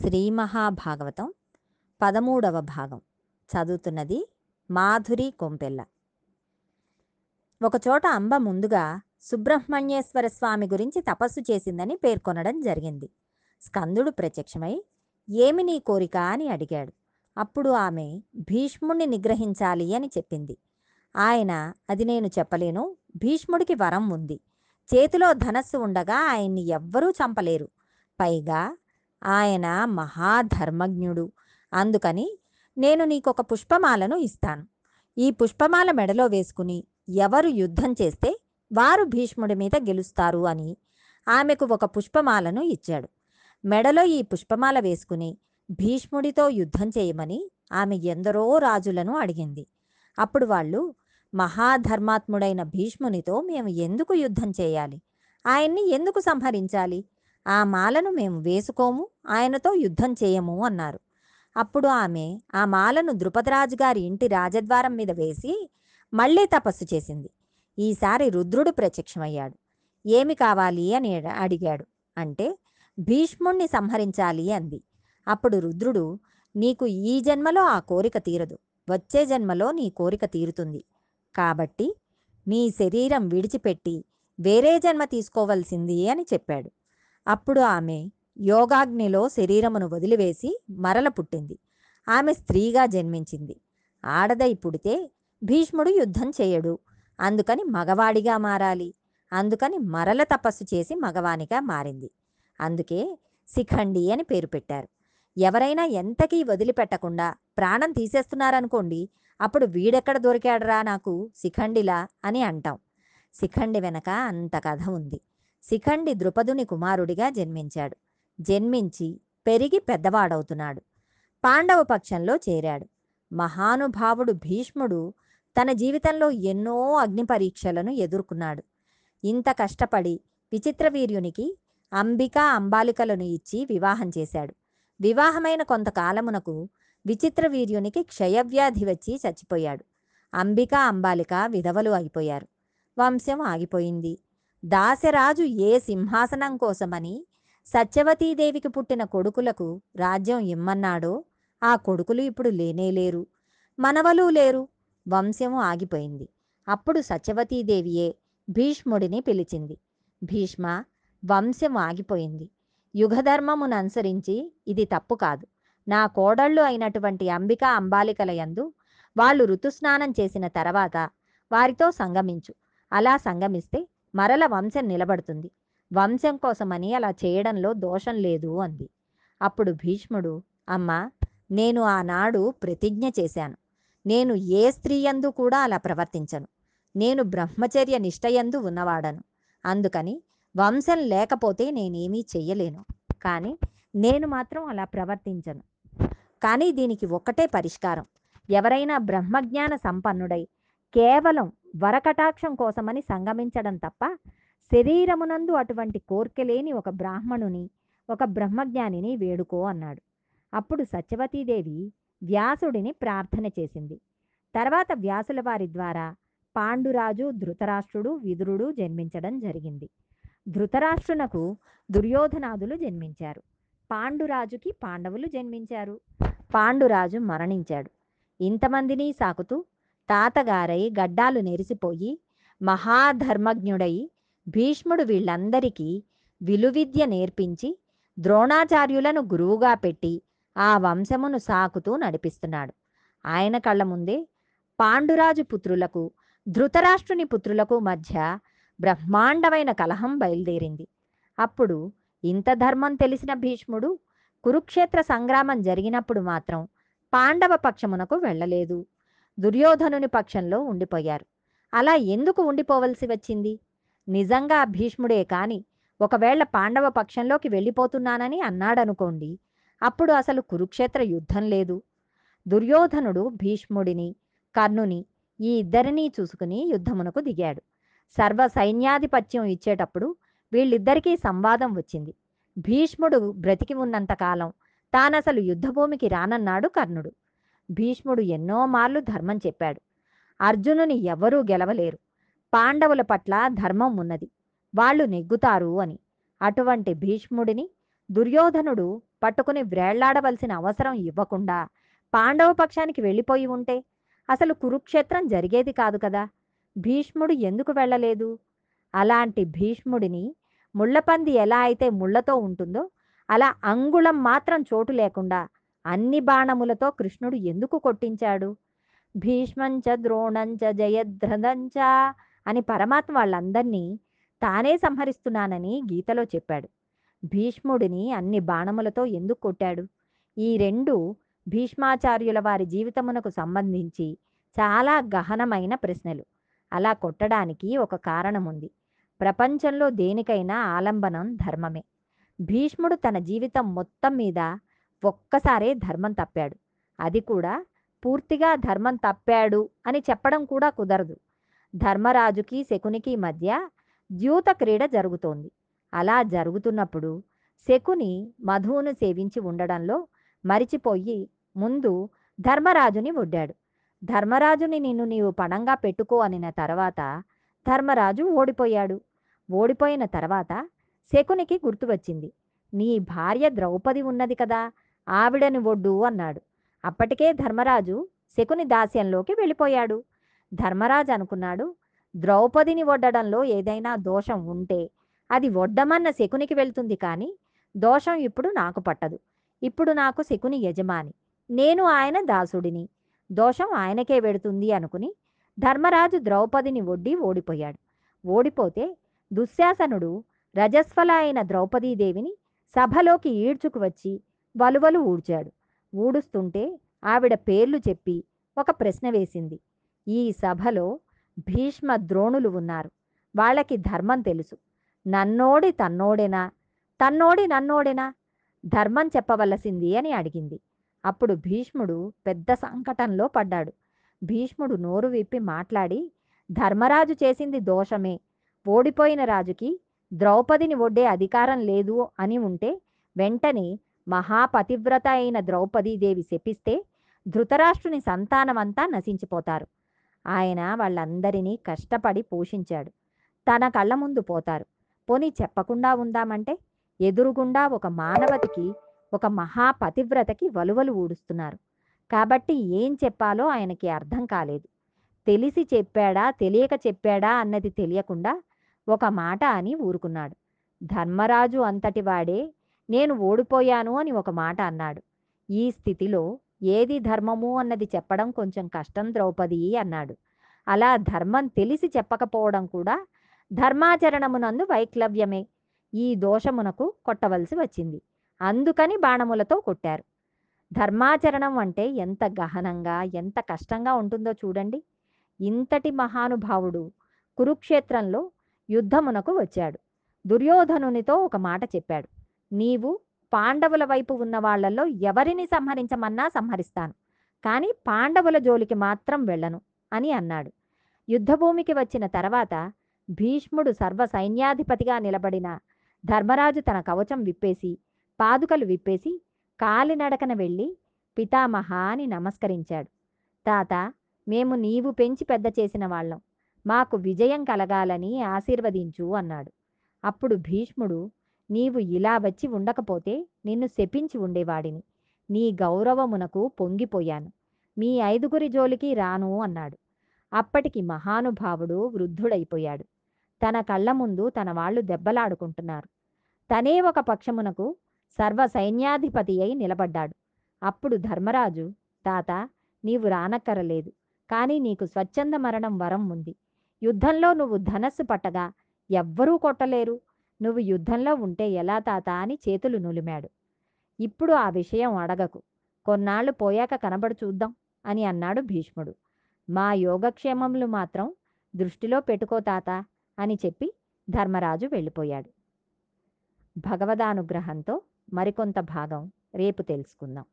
శ్రీ మహాభాగవతం పదమూడవ భాగం. చదువుతున్నది మాధురి కొంపెల్ల. ఒకచోట అంబ ముందుగా సుబ్రహ్మణ్యేశ్వర స్వామి గురించి తపస్సు చేసిందని పేర్కొనడం జరిగింది. స్కందుడు ప్రత్యక్షమై ఏమి నీ కోరిక? అని అడిగాడు. అప్పుడు ఆమె భీష్ముణ్ణి నిగ్రహించాలి అని చెప్పింది. ఆయన అది నేను చెప్పలేను. భీష్ముడికి వరం ఉంది. చేతిలో ధనస్సు ఉండగా ఆయన్ని ఎవ్వరూ చంపలేరు. పైగా ఆయన మహాధర్మజ్ఞుడు. అందుకని నేను నీకొక పుష్పమాలను ఇస్తాను. ఈ పుష్పమాల మెడలో వేసుకుని ఎవరు యుద్ధం చేస్తే వారు భీష్ముడి మీద గెలుస్తారు అని ఆమెకు ఒక పుష్పమాలను ఇచ్చాడు. మెడలో ఈ పుష్పమాల వేసుకుని భీష్ముడితో యుద్ధం చేయమని ఆమె ఎందరో రాజులను అడిగింది. అప్పుడు వాళ్ళు మహాధర్మాత్ముడైన భీష్మునితో మేము ఎందుకు యుద్ధం చేయాలి? ఆయన్ని ఎందుకు సంహరించాలి? ఆ మాలను మేము వేసుకోము ఆయనతో యుద్ధం చేయము అన్నారు. అప్పుడు ఆమె ఆ మాలను ద్రుపదరాజు గారి ఇంటి రాజద్వారం మీద వేసి మళ్ళీ తపస్సు చేసింది. ఈసారి రుద్రుడు ప్రత్యక్షమయ్యాడు. ఏమి కావాలి అని అడిగాడు. అంటే భీష్ముణ్ణి సంహరించాలి అంది. అప్పుడు రుద్రుడు నీకు ఈ జన్మలో ఆ కోరిక తీరదు. వచ్చే జన్మలో నీ కోరిక తీరుతుంది. కాబట్టి నీ శరీరం విడిచిపెట్టి వేరే జన్మ తీసుకోవలసింది అని చెప్పాడు. అప్పుడు ఆమె యోగాగ్నిలో శరీరమును వదిలివేసి మరల పుట్టింది. ఆమె స్త్రీగా జన్మించింది. ఆడదై పుడితే భీష్ముడు యుద్ధం చేయడు. అందుకని మగవాడిగా మారాలి. అందుకని మరల తపస్సు చేసి మగవానిగా మారింది. అందుకే శిఖండి అని పేరు పెట్టారు. ఎవరైనా ఎంతకీ వదిలిపెట్టకుండా ప్రాణం తీసేస్తున్నారనుకోండి అప్పుడు వీడెక్కడ దొరికాడరా నాకు శిఖండిలా అని అంటాం. శిఖండి వెనక అంత కథ ఉంది. శిఖండి ద్రుపదుని కుమారుడిగా జన్మించాడు. జన్మించి పెరిగి పెద్దవాడవుతున్నాడు. పాండవ పక్షంలో చేరాడు. మహానుభావుడు భీష్ముడు తన జీవితంలో ఎన్నో అగ్ని పరీక్షలను ఎదుర్కొన్నాడు. ఇంత కష్టపడి విచిత్రవీర్యునికి అంబికా అంబాలికలను ఇచ్చి వివాహం చేశాడు. వివాహమైన కొంతకాలమునకు విచిత్రవీర్యునికి క్షయవ్యాధి వచ్చి చచ్చిపోయాడు. అంబికా అంబాలిక విధవలు అయిపోయారు. వంశం ఆగిపోయింది. దాసరాజు ఏ సింహాసనం కోసమని సత్యవతీదేవికి పుట్టిన కొడుకులకు రాజ్యం ఇమ్మన్నాడో ఆ కొడుకులు ఇప్పుడు లేనేలేరు మనవలు లేరు వంశము ఆగిపోయింది. అప్పుడు సత్యవతీదేవియే భీష్ముడిని పిలిచింది. భీష్మ వంశం ఆగిపోయింది. యుగధర్మమును అనుసరించి ఇది తప్పు కాదు. నా కోడళ్ళు అయినటువంటి అంబికా అంబాలికల యందు వాళ్ళు ఋతుస్నానం చేసిన తర్వాత వారితో సంగమించు. అలా సంగమిస్తే మరల వంశం నిలబడుతుంది. వంశం కోసమని అలా చేయడంలో దోషం లేదు అంది. అప్పుడు భీష్ముడు అమ్మా నేను ఆనాడు ప్రతిజ్ఞ చేశాను. నేను ఏ స్త్రీయందు కూడా అలా ప్రవర్తించను. నేను బ్రహ్మచర్య నిష్టయందు ఉన్నవాడను. అందుకని వంశం లేకపోతే నేనేమీ చెయ్యలేను. కానీ నేను మాత్రం అలా ప్రవర్తించను. కానీ దీనికి ఒక్కటే పరిష్కారం. ఎవరైనా బ్రహ్మజ్ఞాన సంపన్నుడై కేవలం వరకటాక్షం కోసమని సంగమించడం తప్ప శరీరమునందు అటువంటి కోర్కెలేని ఒక బ్రాహ్మణుని ఒక బ్రహ్మజ్ఞానిని వేడుకో అన్నాడు. అప్పుడు సత్యవతీదేవి వ్యాసుడిని ప్రార్థన చేసింది. తర్వాత వ్యాసుల వారి ద్వారా పాండురాజు ధృతరాష్ట్రుడు విదురుడు జన్మించడం జరిగింది. ధృతరాష్ట్రునకు దుర్యోధనాదులు జన్మించారు. పాండురాజుకి పాండవులు జన్మించారు. పాండురాజు మరణించాడు. ఇంతమందిని సాకుతూ తాతగారై గడ్డాలు నెరిసిపోయి మహాధర్మజ్ఞుడై భీష్ముడు వీళ్ళందరికీ విలువిద్య నేర్పించి ద్రోణాచార్యులను గురువుగా పెట్టి ఆ వంశమును సాకుతూ నడిపిస్తున్నాడు. ఆయన కళ్ళ ముందే పాండురాజు పుత్రులకు ధృతరాష్ట్రుని పుత్రులకు మధ్య బ్రహ్మాండమైన కలహం బయలుదేరింది. అప్పుడు ఇంత ధర్మం తెలిసిన భీష్ముడు కురుక్షేత్ర సంగ్రామం జరిగినప్పుడు మాత్రం పాండవ పక్షమునకు వెళ్ళలేదు. దుర్యోధనుని పక్షంలో ఉండిపోయారు. అలా ఎందుకు ఉండిపోవలసి వచ్చింది? నిజంగా భీష్ముడే కాని ఒకవేళ పాండవ పక్షంలోకి వెళ్ళిపోతున్నానని అన్నాడనుకోండి అప్పుడు అసలు కురుక్షేత్ర యుద్ధం లేదు. దుర్యోధనుడు భీష్ముడిని కర్ణుని ఈ ఇద్దరినీ చూసుకుని యుద్ధమునకు దిగాడు. సర్వ సైన్యాధిపత్యం ఇచ్చేటప్పుడు వీళ్ళిద్దరికీ సంవాదం వచ్చింది. భీష్ముడు బ్రతికి ఉన్నంతకాలం తానసలు యుద్ధభూమికి రానన్నాడు కర్ణుడు. భీష్ముడు ఎన్నో మార్లు ధర్మం చెప్పాడు. అర్జునుని ఎవరూ గెలవలేరు. పాండవుల పట్ల ధర్మం ఉన్నది. వాళ్ళు నెగ్గుతారు అని. అటువంటి భీష్ముడిని దుర్యోధనుడు పట్టుకుని వ్రేళ్ళాడవలసిన అవసరం ఇవ్వకుండా పాండవ పక్షానికి వెళ్ళిపోయి ఉంటే అసలు కురుక్షేత్రం జరిగేది కాదు కదా. భీష్ముడు ఎందుకు వెళ్ళలేదు? అలాంటి భీష్ముడిని ముళ్ళపంది ఎలా అయితే ముళ్ళతో ఉంటుందో అలా అంగుళం మాత్రం చోటు లేకుండా అన్ని బాణములతో కృష్ణుడు ఎందుకు కొట్టించాడు? భీష్మంచ ద్రోణంచ జయధ్రదంచ అని పరమాత్మ వాళ్ళందరినీ తానే సంహరిస్తున్నానని గీతలో చెప్పాడు. భీష్ముడిని అన్ని బాణములతో ఎందుకు కొట్టాడు? ఈ రెండు భీష్మాచార్యుల వారి జీవితమునకు సంబంధించి చాలా గహనమైన ప్రశ్నలు. అలా కొట్టడానికి ఒక కారణం ఉంది ప్రపంచంలో దేనికైనా ఆలంబనం ధర్మమే. భీష్ముడు తన జీవితం మొత్తం మీద ఒక్కసారే ధర్మం తప్పాడు. అది కూడా పూర్తిగా ధర్మం తప్పాడు అని చెప్పడం కూడా కుదరదు. ధర్మరాజుకి శకునికి మధ్య ద్యూత క్రీడ జరుగుతోంది. అలా జరుగుతున్నప్పుడు శకుని మధువును సేవించి ఉండడంలో మరిచిపోయి ముందు ధర్మరాజుని ఒడ్డాడు ధర్మరాజుని నిన్ను నీవు పణంగా పెట్టుకో అనిన తర్వాత ధర్మరాజు ఓడిపోయాడు. ఓడిపోయిన తర్వాత శకునికి గుర్తు వచ్చింది నీ భార్య ద్రౌపది ఉన్నది కదా ఆవిడని ఒడ్డు అన్నాడు. అప్పటికే ధర్మరాజు శకుని దాస్యంలోకి వెళ్ళిపోయాడు. ధర్మరాజు అనుకున్నాడు ద్రౌపదిని ఒడ్డడంలో ఏదైనా దోషం ఉంటే అది ఒడ్డమన్న శకునికి వెళ్తుంది కానీ దోషం ఇప్పుడు నాకు పట్టదు. ఇప్పుడు నాకు శకుని యజమాని నేను ఆయన దాసుడిని దోషం ఆయనకే వెడుతుంది అనుకుని ధర్మరాజు ద్రౌపదిని ఒడ్డి ఓడిపోయాడు. ఓడిపోతే దుశ్శాసనుడు రజస్వల అయిన ద్రౌపదీదేవిని సభలోకి ఈడ్చుకు వచ్చి వలువలు ఊడ్చాడు. ఊడుస్తుంటే ఆవిడ పేర్లు చెప్పి ఒక ప్రశ్న వేసింది. ఈ సభలో భీష్మ ద్రోణులు ఉన్నారు. వాళ్ళకి ధర్మం తెలుసు. నన్నోడి తన్నోడేనా? తన్నోడి నన్నోడేనా? ధర్మం చెప్పవలసింది అని అడిగింది. అప్పుడు భీష్ముడు పెద్ద సంకటంలో పడ్డాడు. భీష్ముడు నోరు విప్పి మాట్లాడి ధర్మరాజు చేసింది దోషమే. ఓడిపోయిన రాజుకి ద్రౌపదిని ఒడ్డే అధికారం లేదు అని ఉంటే వెంటనే మహాపతివ్రత అయిన ద్రౌపదీదేవి శపిస్తే ధృతరాష్ట్రుని సంతానమంతా నశించిపోతారు. ఆయన వాళ్ళందరినీ కష్టపడి పోషించాడు. తన కళ్ళ ముందు పోతారు. పోనీ చెప్పకుండా ఉందామంటే? ఎదురుగుండా ఒక మానవతికి ఒక మహాపతివ్రతకి వలువలు ఊడుస్తున్నారు. కాబట్టి ఏం చెప్పాలో ఆయనకి అర్థం కాలేదు. తెలిసి చెప్పాడా తెలియక చెప్పాడా అన్నది తెలియకుండా ఒక మాట అని ఊరుకున్నాడు. ధర్మరాజు అంతటి వాడే నేను ఓడిపోయాను అని ఒక మాట అన్నాడు. ఈ స్థితిలో ఏది ధర్మము అన్నది చెప్పడం కొంచెం కష్టం ద్రౌపది అన్నాడు. అలా ధర్మం తెలిసి చెప్పకపోవడం కూడా ధర్మాచరణమునందు వైక్లవ్యమే. ఈ దోషమునకు కొట్టవలసి వచ్చింది. అందుకని బాణములతో కొట్టారు. ధర్మాచరణం అంటే ఎంత గహనంగా ఎంత కష్టంగా ఉంటుందో చూడండి. ఇంతటి మహానుభావుడు కురుక్షేత్రంలో యుద్ధమునకు వచ్చాడు. దుర్యోధనునితో ఒక మాట చెప్పాడు. నీవు పాండవుల వైపు ఉన్న వాళ్ళలో ఎవరిని సంహరించమన్నా సంహరిస్తాను. కానీ పాండవుల జోలికి మాత్రం వెళ్ళను అని అన్నాడు. యుద్ధభూమికి వచ్చిన తర్వాత భీష్ముడు సర్వ సైన్యాధిపతిగా నిలబడిన ధర్మరాజు తన కవచం విప్పేసి పాదుకలు విప్పేసి కాలినడకన వెళ్ళి పితామహ అని నమస్కరించాడు. తాత మేము నీవు పెంచి పెద్ద చేసిన వాళ్ళం. మాకు విజయం కలగాలని ఆశీర్వదించు అన్నాడు. అప్పుడు భీష్ముడు నీవు ఇలా వచ్చి ఉండకపోతే నిన్ను శపించి ఉండేవాడిని. నీ గౌరవమునకు పొంగిపోయాను. మీ ఐదుగురి జోలికి రాను అన్నాడు. అప్పటికి మహానుభావుడు వృద్ధుడైపోయాడు. తన కళ్ళ ముందు తన వాళ్ళు దెబ్బలాడుకుంటున్నారు. తనే ఒక పక్షమునకు సర్వ సైన్యాధిపతి అయి నిలబడ్డాడు. అప్పుడు ధర్మరాజు తాత నీవు రానక్కరలేదు. కానీ నీకు స్వచ్ఛంద మరణం వరం ఉంది. యుద్ధంలో నువ్వు ధనస్సు పట్టగా ఎవ్వరూ కొట్టలేరు. నువ్వు యుద్ధంలో ఉంటే ఎలా తాత అని చేతులు నులిమాడు. ఇప్పుడు ఆ విషయం అడగకు. కొన్నాళ్ళు పోయాక కనబడు చూద్దాం అని అన్నాడు భీష్ముడు. మా యోగక్షేమములు మాత్రం దృష్టిలో పెట్టుకో తాత అని చెప్పి ధర్మరాజు వెళ్ళిపోయాడు. భగవదానుగ్రహంతో మరికొంత భాగం రేపు తెలుసుకుందాం.